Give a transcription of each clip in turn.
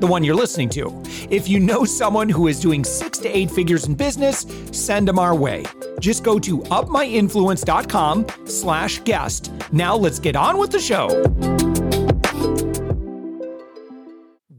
the one you're listening to. If you know someone who is doing six to eight figures in business, send them our way. Just go to upmyinfluence.com slash guest. Now let's get on with the show.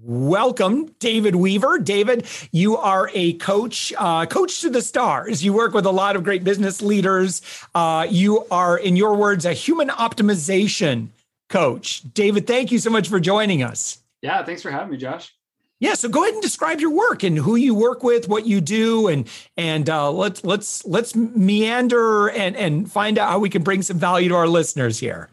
Welcome, David Weaver. David, you are a coach, uh, coach to the stars. You work with a lot of great business leaders. Uh, you are, in your words, a human optimization coach. David, thank you so much for joining us. Yeah, thanks for having me, Josh. Yeah, so go ahead and describe your work and who you work with, what you do, and and uh, let's let's let's meander and and find out how we can bring some value to our listeners here.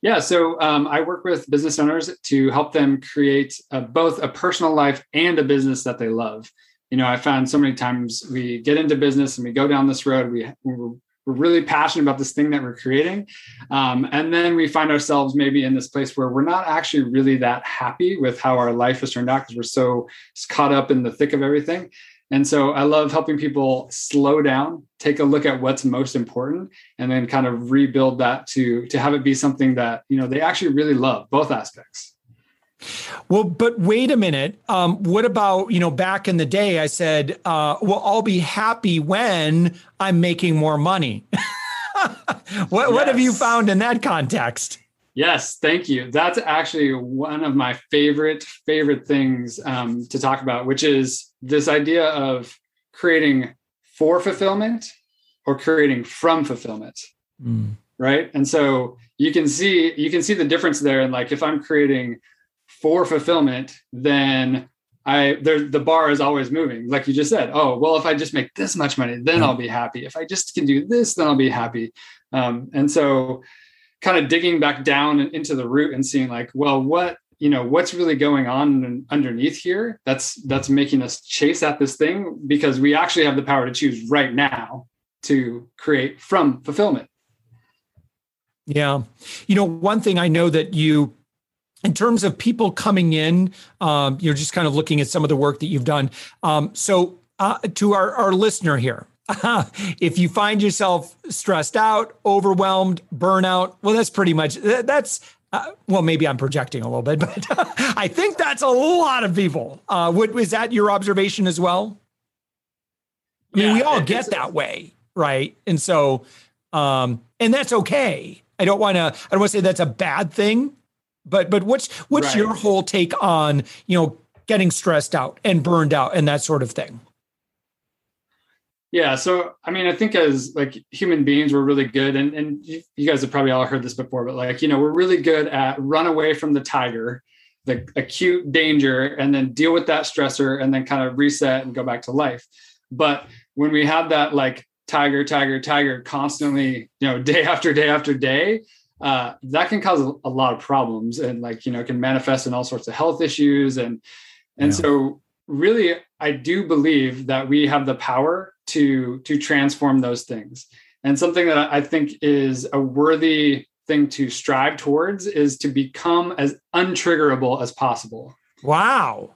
Yeah, so um, I work with business owners to help them create a, both a personal life and a business that they love. You know, I found so many times we get into business and we go down this road, we we're we're really passionate about this thing that we're creating. Um, and then we find ourselves maybe in this place where we're not actually really that happy with how our life has turned out because we're so caught up in the thick of everything. And so I love helping people slow down, take a look at what's most important, and then kind of rebuild that to, to have it be something that, you know, they actually really love, both aspects. Well, but wait a minute. Um, what about, you know, back in the day, I said, uh, well, I'll be happy when I'm making more money. what, yes. what have you found in that context? Yes, thank you. That's actually one of my favorite, favorite things um, to talk about, which is this idea of creating for fulfillment or creating from fulfillment. Mm. Right. And so you can see, you can see the difference there. And like, if I'm creating for fulfillment, then I there the bar is always moving. Like you just said, oh well, if I just make this much money, then I'll be happy. If I just can do this, then I'll be happy. Um, and so, kind of digging back down and into the root and seeing like, well, what you know, what's really going on underneath here? That's that's making us chase at this thing because we actually have the power to choose right now to create from fulfillment. Yeah, you know, one thing I know that you in terms of people coming in, um, you're just kind of looking at some of the work that you've done. Um, so, uh, to our, our listener here, if you find yourself stressed out, overwhelmed, burnout, well, that's pretty much that's. Uh, well, maybe I'm projecting a little bit, but I think that's a lot of people. Uh, what was that your observation as well? I mean, yeah, we all get that way, right? And so, um, and that's okay. I don't want to. I don't want to say that's a bad thing but but what's what's right. your whole take on you know getting stressed out and burned out and that sort of thing? Yeah, so I mean, I think as like human beings, we're really good, and and you guys have probably all heard this before, but like you know, we're really good at run away from the tiger, the acute danger, and then deal with that stressor, and then kind of reset and go back to life. But when we have that like tiger, tiger, tiger constantly, you know, day after day after day, uh, that can cause a, lot of problems and like you know it can manifest in all sorts of health issues. And and yeah. so really i do believe that we have the power to to transform those things. And something that i think is a worthy thing to strive towards is to become as untriggerable as possible. Wow.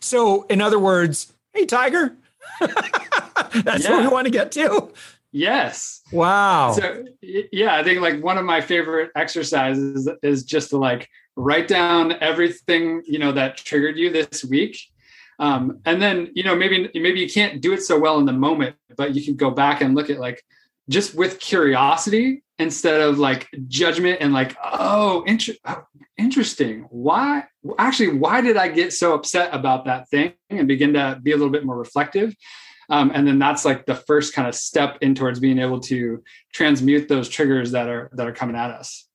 So in other words hey tiger. That's yeah. what we want to get to Yes. Wow. So yeah, I think like one of my favorite exercises is just to like write down everything, you know, that triggered you this week. Um, and then, you know, maybe maybe you can't do it so well in the moment, but you can go back and look at like just with curiosity instead of like judgment and like, oh, inter- oh interesting. Why actually why did I get so upset about that thing and begin to be a little bit more reflective? Um, and then that's like the first kind of step in towards being able to transmute those triggers that are that are coming at us.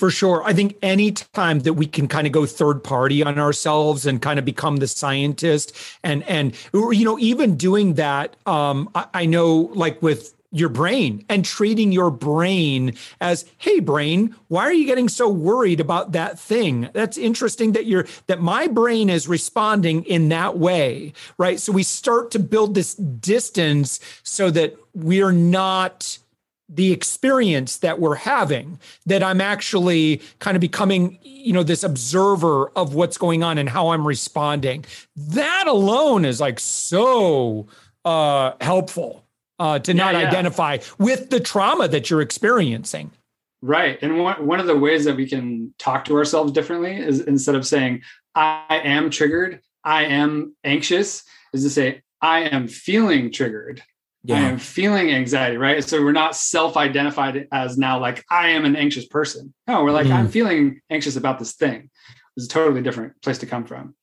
For sure. I think any time that we can kind of go third party on ourselves and kind of become the scientist and and you know even doing that um I, I know like with your brain and treating your brain as hey brain why are you getting so worried about that thing? That's interesting that you're that my brain is responding in that way right? So we start to build this distance so that we're not the experience that we're having that i'm actually kind of becoming you know this observer of what's going on and how i'm responding. That alone is like so uh helpful uh, to yeah, not yeah. identify with the trauma that you're experiencing. Right. And one, one of the ways that we can talk to ourselves differently is instead of saying, I am triggered, I am anxious, is to say, I am feeling triggered. Yeah. I am feeling anxiety, right? So we're not self identified as now like, I am an anxious person. No, we're like, mm. I'm feeling anxious about this thing. It's a totally different place to come from.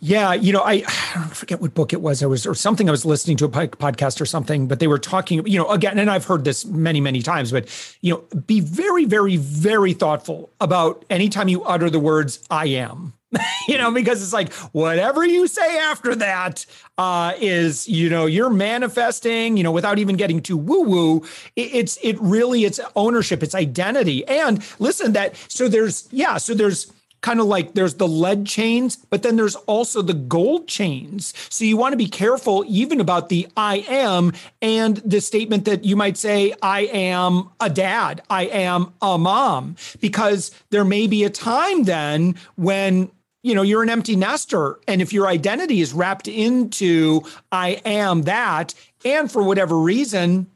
Yeah, you know, I, I forget what book it was. I was or something I was listening to a podcast or something, but they were talking, you know, again, and I've heard this many, many times, but you know, be very, very, very thoughtful about anytime you utter the words "I am." you know, because it's like whatever you say after that uh, is, you know, you're manifesting, you know, without even getting too woo woo. It, it's it really it's ownership, it's identity, and listen that so there's yeah, so there's kind of like there's the lead chains, but then there's also the gold chains. So you want to be careful even about the I am and the statement that you might say, I am a dad, I am a mom, because there may be a time then when you know you're an empty nester and if your identity is wrapped into i am that and for whatever reason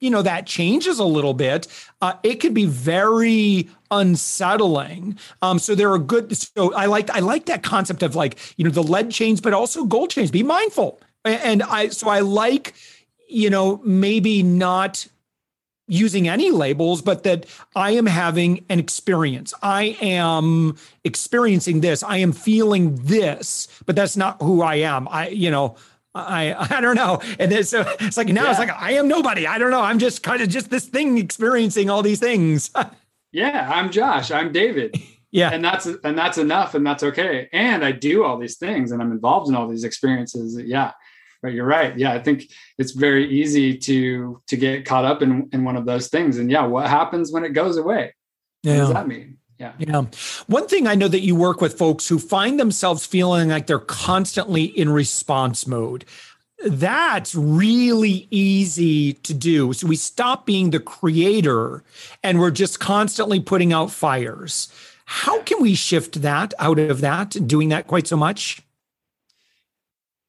you know that changes a little bit uh, it could be very unsettling. Um, so there are good so i like i like that concept of like you know the lead chains but also gold chains. Be mindful. And i so i like you know maybe not using any labels but that i am having an experience. I am experiencing this. I am feeling this but that's not who i am. I you know I I don't know. And then so it's like now yeah. it's like I am nobody. I don't know. I'm just kind of just this thing experiencing all these things. yeah, I'm Josh. I'm David. Yeah. And that's and that's enough and that's okay. And I do all these things and I'm involved in all these experiences. Yeah. But you're right. Yeah, I think it's very easy to to get caught up in in one of those things. And yeah, what happens when it goes away? Yeah. What does that mean? Yeah. Yeah. One thing I know that you work with folks who find themselves feeling like they're constantly in response mode. That's really easy to do. So we stop being the creator and we're just constantly putting out fires. How can we shift that out of that, doing that quite so much?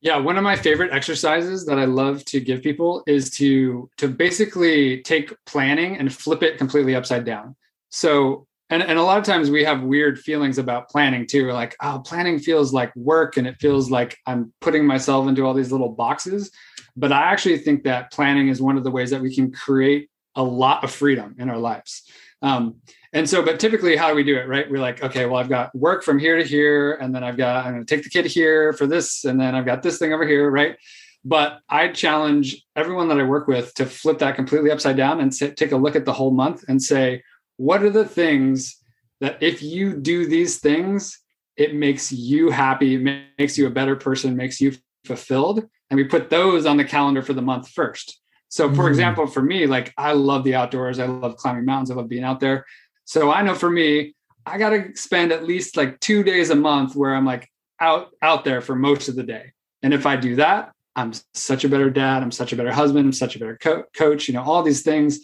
Yeah, one of my favorite exercises that I love to give people is to to basically take planning and flip it completely upside down. So and, and a lot of times we have weird feelings about planning too. Like oh planning feels like work and it feels like i'm putting myself into all these little boxes. But i actually think that planning is one of the ways that we can create a lot of freedom in our lives. Um, and so but typically how do we do it right? We're like okay well i've got work from here to here and then i've got i'm going to take the kid here for this and then i've got this thing over here right? But i challenge everyone that i work with to flip that completely upside down and say, take a look at the whole month and say what are the things that if you do these things, it makes you happy, makes you a better person, makes you fulfilled. And we put those on the calendar for the month first. So, for mm. example, for me, like I love the outdoors, I love climbing mountains, I love being out there. So, I know for me, I got to spend at least like two days a month where I'm like out out there for most of the day. And if I do that, I'm such a better dad. I'm such a better husband. I'm such a better co- coach. You know, all these things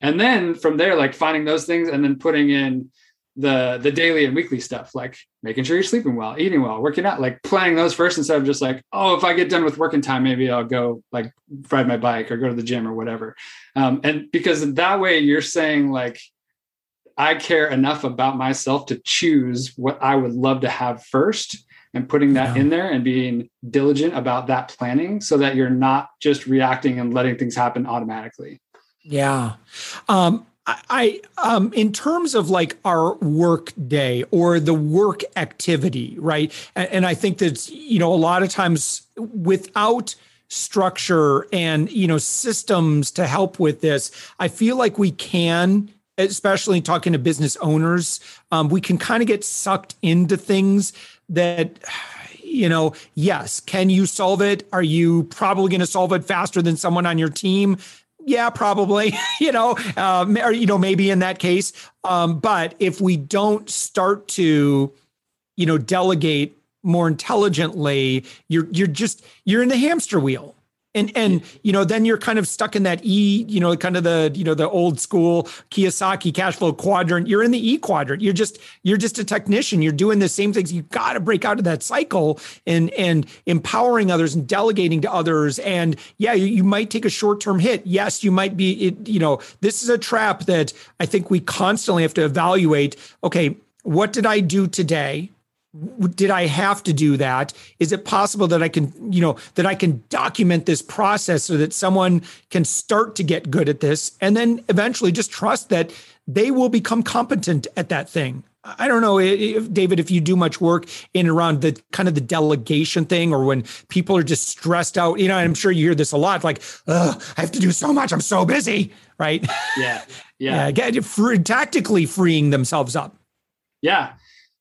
and then from there like finding those things and then putting in the the daily and weekly stuff like making sure you're sleeping well eating well working out like planning those first instead of just like oh if i get done with working time maybe i'll go like ride my bike or go to the gym or whatever um, and because that way you're saying like i care enough about myself to choose what i would love to have first and putting that yeah. in there and being diligent about that planning so that you're not just reacting and letting things happen automatically yeah. Um, I, um, in terms of like our work day or the work activity, right? And, and I think that, you know, a lot of times without structure and, you know, systems to help with this, I feel like we can, especially talking to business owners, um, we can kind of get sucked into things that, you know, yes, can you solve it? Are you probably going to solve it faster than someone on your team? Yeah, probably, you know, um, or, you know, maybe in that case. Um, but if we don't start to, you know, delegate more intelligently, you're, you're just, you're in the hamster wheel and and you know then you're kind of stuck in that e you know kind of the you know the old school kiyosaki cash flow quadrant. You're in the e quadrant. You're just you're just a technician. You're doing the same things. You got to break out of that cycle and and empowering others and delegating to others. And yeah you, you might take a short-term hit. Yes you might be it, you know this is a trap that i think we constantly have to evaluate. Okay what did i do today did I have to do that? Is it possible that I can, you know, that I can document this process so that someone can start to get good at this and then eventually just trust that they will become competent at that thing? I don't know if David, if you do much work in around the kind of the delegation thing, or when people are just stressed out. You know, I'm sure you hear this a lot. Like, I have to do so much. I'm so busy. Right? Yeah. Yeah. yeah get free, tactically freeing themselves up. Yeah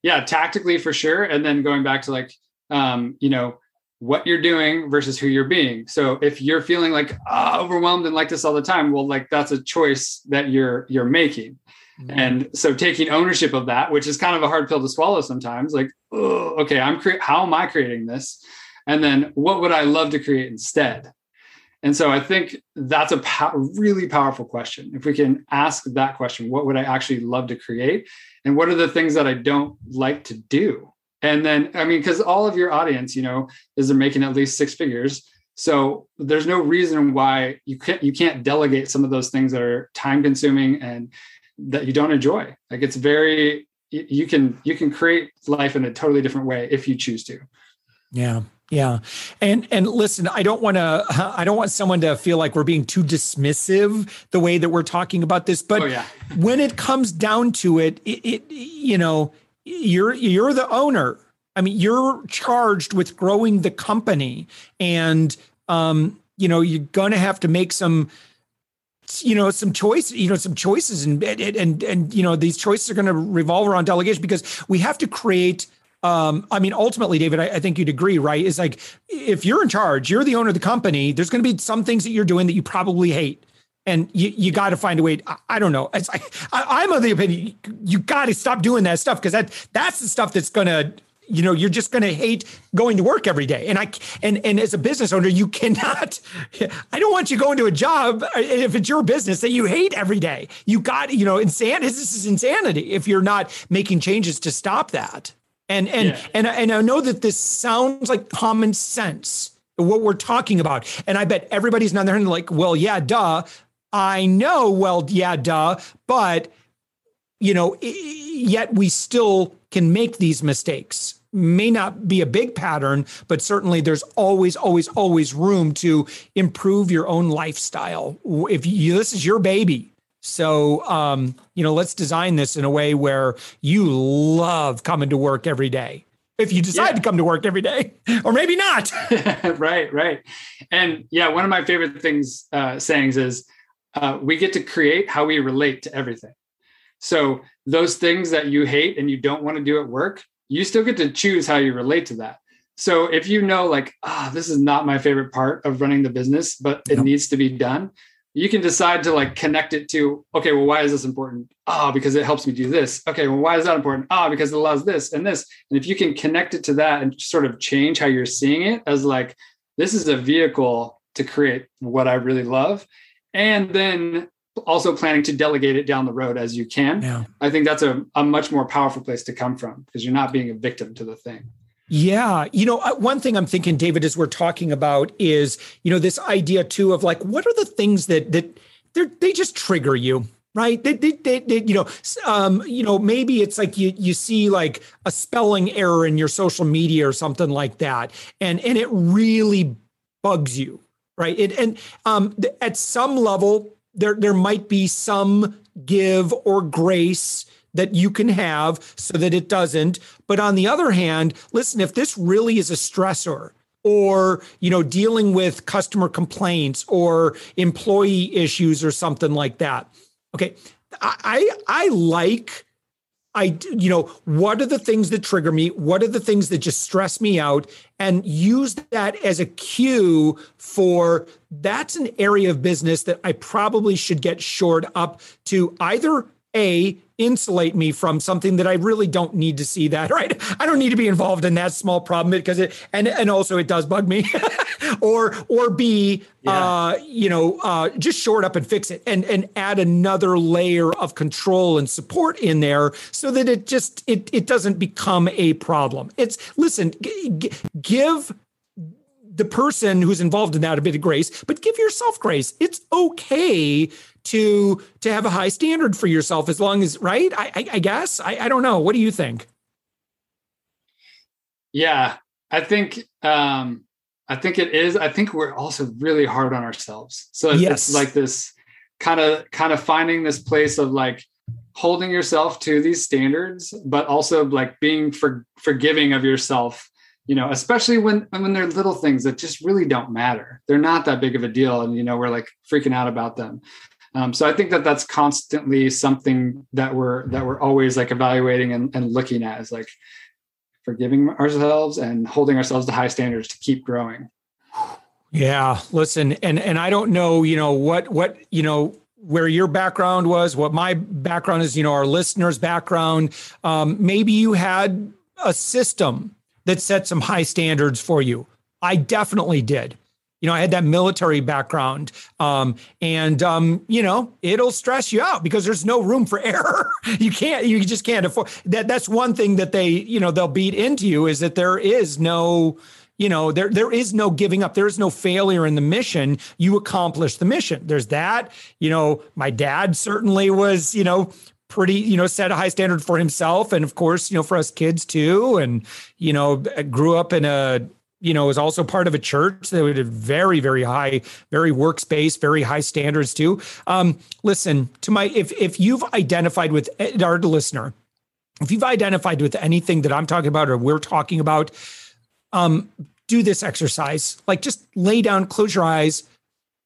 yeah, tactically for sure. And then going back to like, um, you know, what you're doing versus who you're being. So if you're feeling like oh, overwhelmed and like this all the time, well, like that's a choice that you're you're making. Mm-hmm. And so taking ownership of that, which is kind of a hard pill to swallow sometimes, like, oh, okay, I'm cre- how am I creating this? And then what would I love to create instead? And so I think that's a po- really powerful question. If we can ask that question, what would I actually love to create? And what are the things that I don't like to do? And then, I mean, because all of your audience, you know, is they're making at least six figures. So there's no reason why you can't you can't delegate some of those things that are time consuming and that you don't enjoy. Like it's very you can you can create life in a totally different way if you choose to. Yeah. Yeah. And and listen, I don't want to I don't want someone to feel like we're being too dismissive the way that we're talking about this, but oh, yeah. when it comes down to it, it, it you know, you're you're the owner. I mean, you're charged with growing the company and um, you know, you're going to have to make some you know some choice you know some choices and and and, and you know these choices are going to revolve around delegation because we have to create um, I mean, ultimately, David, I, I, think you'd agree, right? Is like if you're in charge, you're the owner of the company. There's going to be some things that you're doing that you probably hate, and you you got to find a way. I, I don't know. It's I, am of the opinion you got to stop doing that stuff because that that's the stuff that's going to you know you're just going to hate going to work every day and i and and as a business owner you cannot i don't want you going to a job uh, if it's your business that you hate every day you got you know insanity this is insanity if you're not making changes to stop that and and yeah. and and I know that this sounds like common sense what we're talking about. And I bet everybody's not there and like, well, yeah, duh. I know, well, yeah, duh. But you know, yet we still can make these mistakes. May not be a big pattern, but certainly there's always, always, always room to improve your own lifestyle. If you, this is your baby, so, um, you know, let's design this in a way where you love coming to work every day. If you decide yeah. to come to work every day, or maybe not. right, right. And yeah, one of my favorite things, uh, sayings is uh, we get to create how we relate to everything. So, those things that you hate and you don't want to do at work, you still get to choose how you relate to that. So, if you know, like, ah, oh, this is not my favorite part of running the business, but it yep. needs to be done, you can decide to like connect it to okay well why is this important? Ah oh, because it helps me do this. Okay well why is that important? Ah oh, because it allows this and this. And if you can connect it to that and sort of change how you're seeing it as like this is a vehicle to create what i really love and then also planning to delegate it down the road as you can yeah. i think that's a, a much more powerful place to come from because you're not being a victim to the thing yeah. You know, uh, one thing I'm thinking, David, as we're talking about is, you know, this idea too of like, what are the things that, that they they just trigger you? Right. They, they, they, they, you know, um, you know, maybe it's like you, you see like a spelling error in your social media or something like that. And, and it really bugs you. Right. It, and, um, at some level there, there might be some give or grace that you can have so that it doesn't. But on the other hand, listen, if this really is a stressor, or you know dealing with customer complaints or employee issues or something like that okay i i like I, you know, what are the things that trigger me? What are the things that just stress me out? And use that as a cue for that's an area of business that I probably should get shored up to either a insulate me from something that I really don't need to see that, right? I don't need to be involved in that small problem because it and and also it does bug me. or or B, yeah. uh, you know, uh, just short up and fix it and and add another layer of control and support in there so that it just it it doesn't become a problem. It's listen, g- g- give the person who's involved in that a bit of grace, but give yourself grace. It's okay to to have a high standard for yourself as long as right? I i, I guess. I, I don't know. What do you think? Yeah i think um i think it is i think we're also really hard on ourselves. So it's, yes. it's like this kind of kind of finding this place of like holding yourself to these standards but also like being for, forgiving of yourself you know especially when when they're little things that just really don't matter they're not that big of a deal and you know we're like freaking out about them um, so I think that that's constantly something that we're that we're always like evaluating and, and looking at is like forgiving ourselves and holding ourselves to high standards to keep growing. Yeah, listen, and and I don't know, you know what what you know where your background was, what my background is, you know, our listeners' background. Um, maybe you had a system that set some high standards for you. I definitely did. You know, I had that military background, um, and um, you know, it'll stress you out because there's no room for error. you can't, you just can't afford that. That's one thing that they, you know, they'll beat into you is that there is no, you know, there there is no giving up. There is no failure in the mission. You accomplish the mission. There's that. You know, my dad certainly was, you know, pretty, you know, set a high standard for himself. And of course, you know, for us kids too. And, you know, grew up in a, you know, was also part of a church that have very, very high, very workspace, very high standards too. Um, listen to my if if you've identified with eh, our listener, if you've identified with anything that I'm talking about or we're talking about, um, do this exercise. Like just lay down, close your eyes,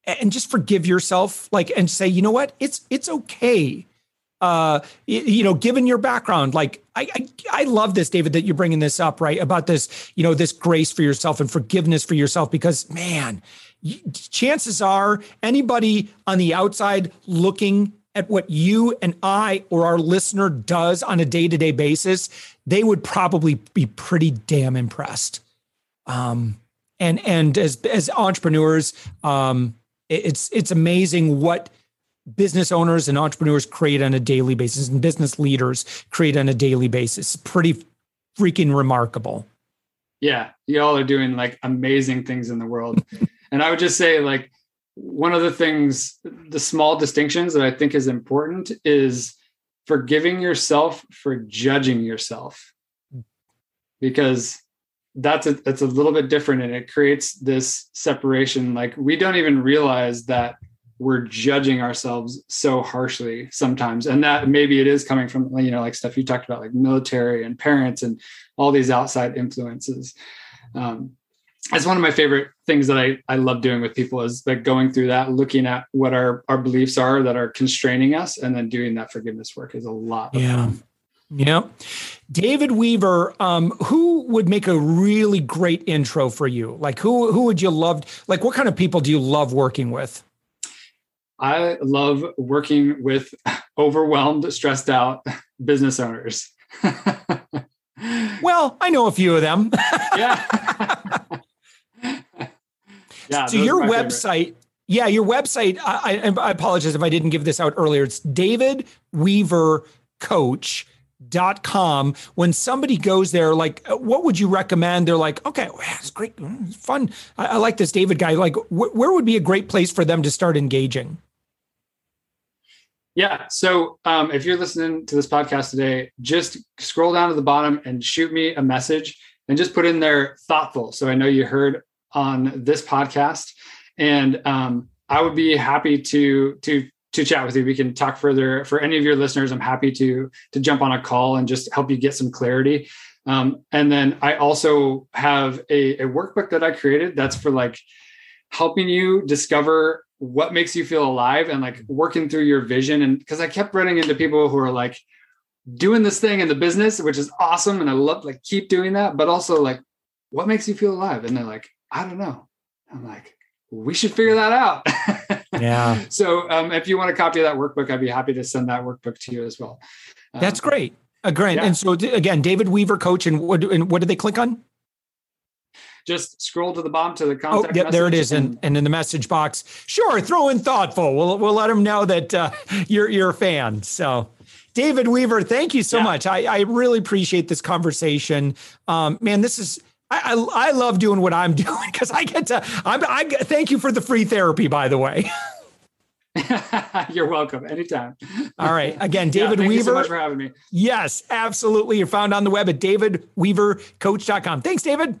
and just forgive yourself. Like and say, you know what? It's it's okay uh, you know, given your background, like I, I, I love this, David, that you're bringing this up, right? About this, you know, this grace for yourself and forgiveness for yourself, because man, chances are anybody on the outside looking at what you and I or our listener does on a day to day basis, they would probably be pretty damn impressed. Um, and and as as entrepreneurs, um, it's it's amazing what business owners and entrepreneurs create on a daily basis and business leaders create on a daily basis. Pretty freaking remarkable. Yeah, y'all are doing like amazing things in the world. and I would just say like one of the things the small distinctions that I think is important is forgiving yourself for judging yourself. Because that's a that's a little bit different and it creates this separation like we don't even realize that we're judging ourselves so harshly sometimes. And that maybe it is coming from you know like stuff you talked about like military and parents and all these outside influences. Um, it's one of my favorite things that I, I love doing with people is like going through that looking at what our our beliefs are that are constraining us and then doing that forgiveness work is a lot yeah. fun. yeah david weaver um, who would make a really great intro for you? Like who who would you love like what kind of people do you love working with I love working with overwhelmed, stressed out business owners. well, I know a few of them. yeah. yeah. So your website, favorite. yeah, your website. I, I, I, apologize if I didn't give this out earlier. It's David Weaver Coach dot com when somebody goes there like uh, what would you recommend they're like okay it's great mm, it's fun I, I, like this david guy like wh- where would be a great place for them to start engaging yeah. So um, if you're listening to this podcast today, just scroll down to the bottom and shoot me a message and just put in there thoughtful. So I know you heard on this podcast. And um, I would be happy to to to chat with you. We can talk further. For any of your listeners, I'm happy to to jump on a call and just help you get some clarity. Um, and then I also have a, a workbook that I created that's for like helping you discover what makes you feel alive and like working through your vision and because i kept running into people who are like doing this thing in the business, which is awesome. And I love like keep doing that, but also like, what makes you feel alive? And they're like, I don't know. I'm like, we should figure that out. yeah. So um, if you want a copy of that workbook, I'd be happy to send that workbook to you as well. Um, That's great. Uh, great. Yeah. And so again, David Weaver, coach, and what, and what do they click on? Just scroll to the bottom to the oh, contact. Oh, yeah, there it is, and, and in the message box, sure, throw in thoughtful. We'll we'll let them know that uh, you're you're a fan. So, David Weaver, thank you so yeah. much. I I really appreciate this conversation. Um, man, this is. I, I, I love doing what I'm doing because I get to. I'm, I thank you for the free therapy, by the way. You're welcome. Anytime. All right. Again, David yeah, Weaver. You so much for having me. Yes, absolutely. You're found on the web at davidweavercoach.com. Thanks, David.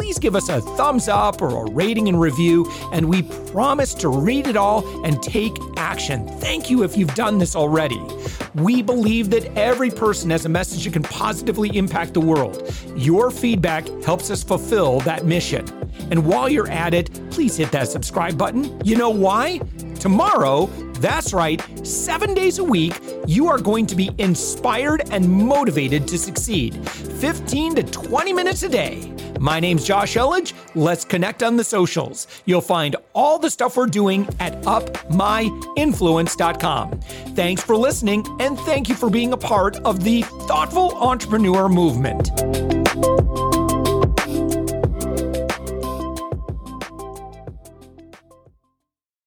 Please give us a thumbs up or a rating and review, and we promise to read it all and take action. Thank you if you've done this already. We believe that every person has a message that can positively impact the world. Your feedback helps us fulfill that mission. And while you're at it, please hit that subscribe button. You know why? Tomorrow, that's right, seven days a week, you are going to be inspired and motivated to succeed. 15 to 20 minutes a day. My name's Josh Elledge. Let's connect on the socials. You'll find all the stuff we're doing at upmyinfluence.com. Thanks for listening, and thank you for being a part of the thoughtful entrepreneur movement.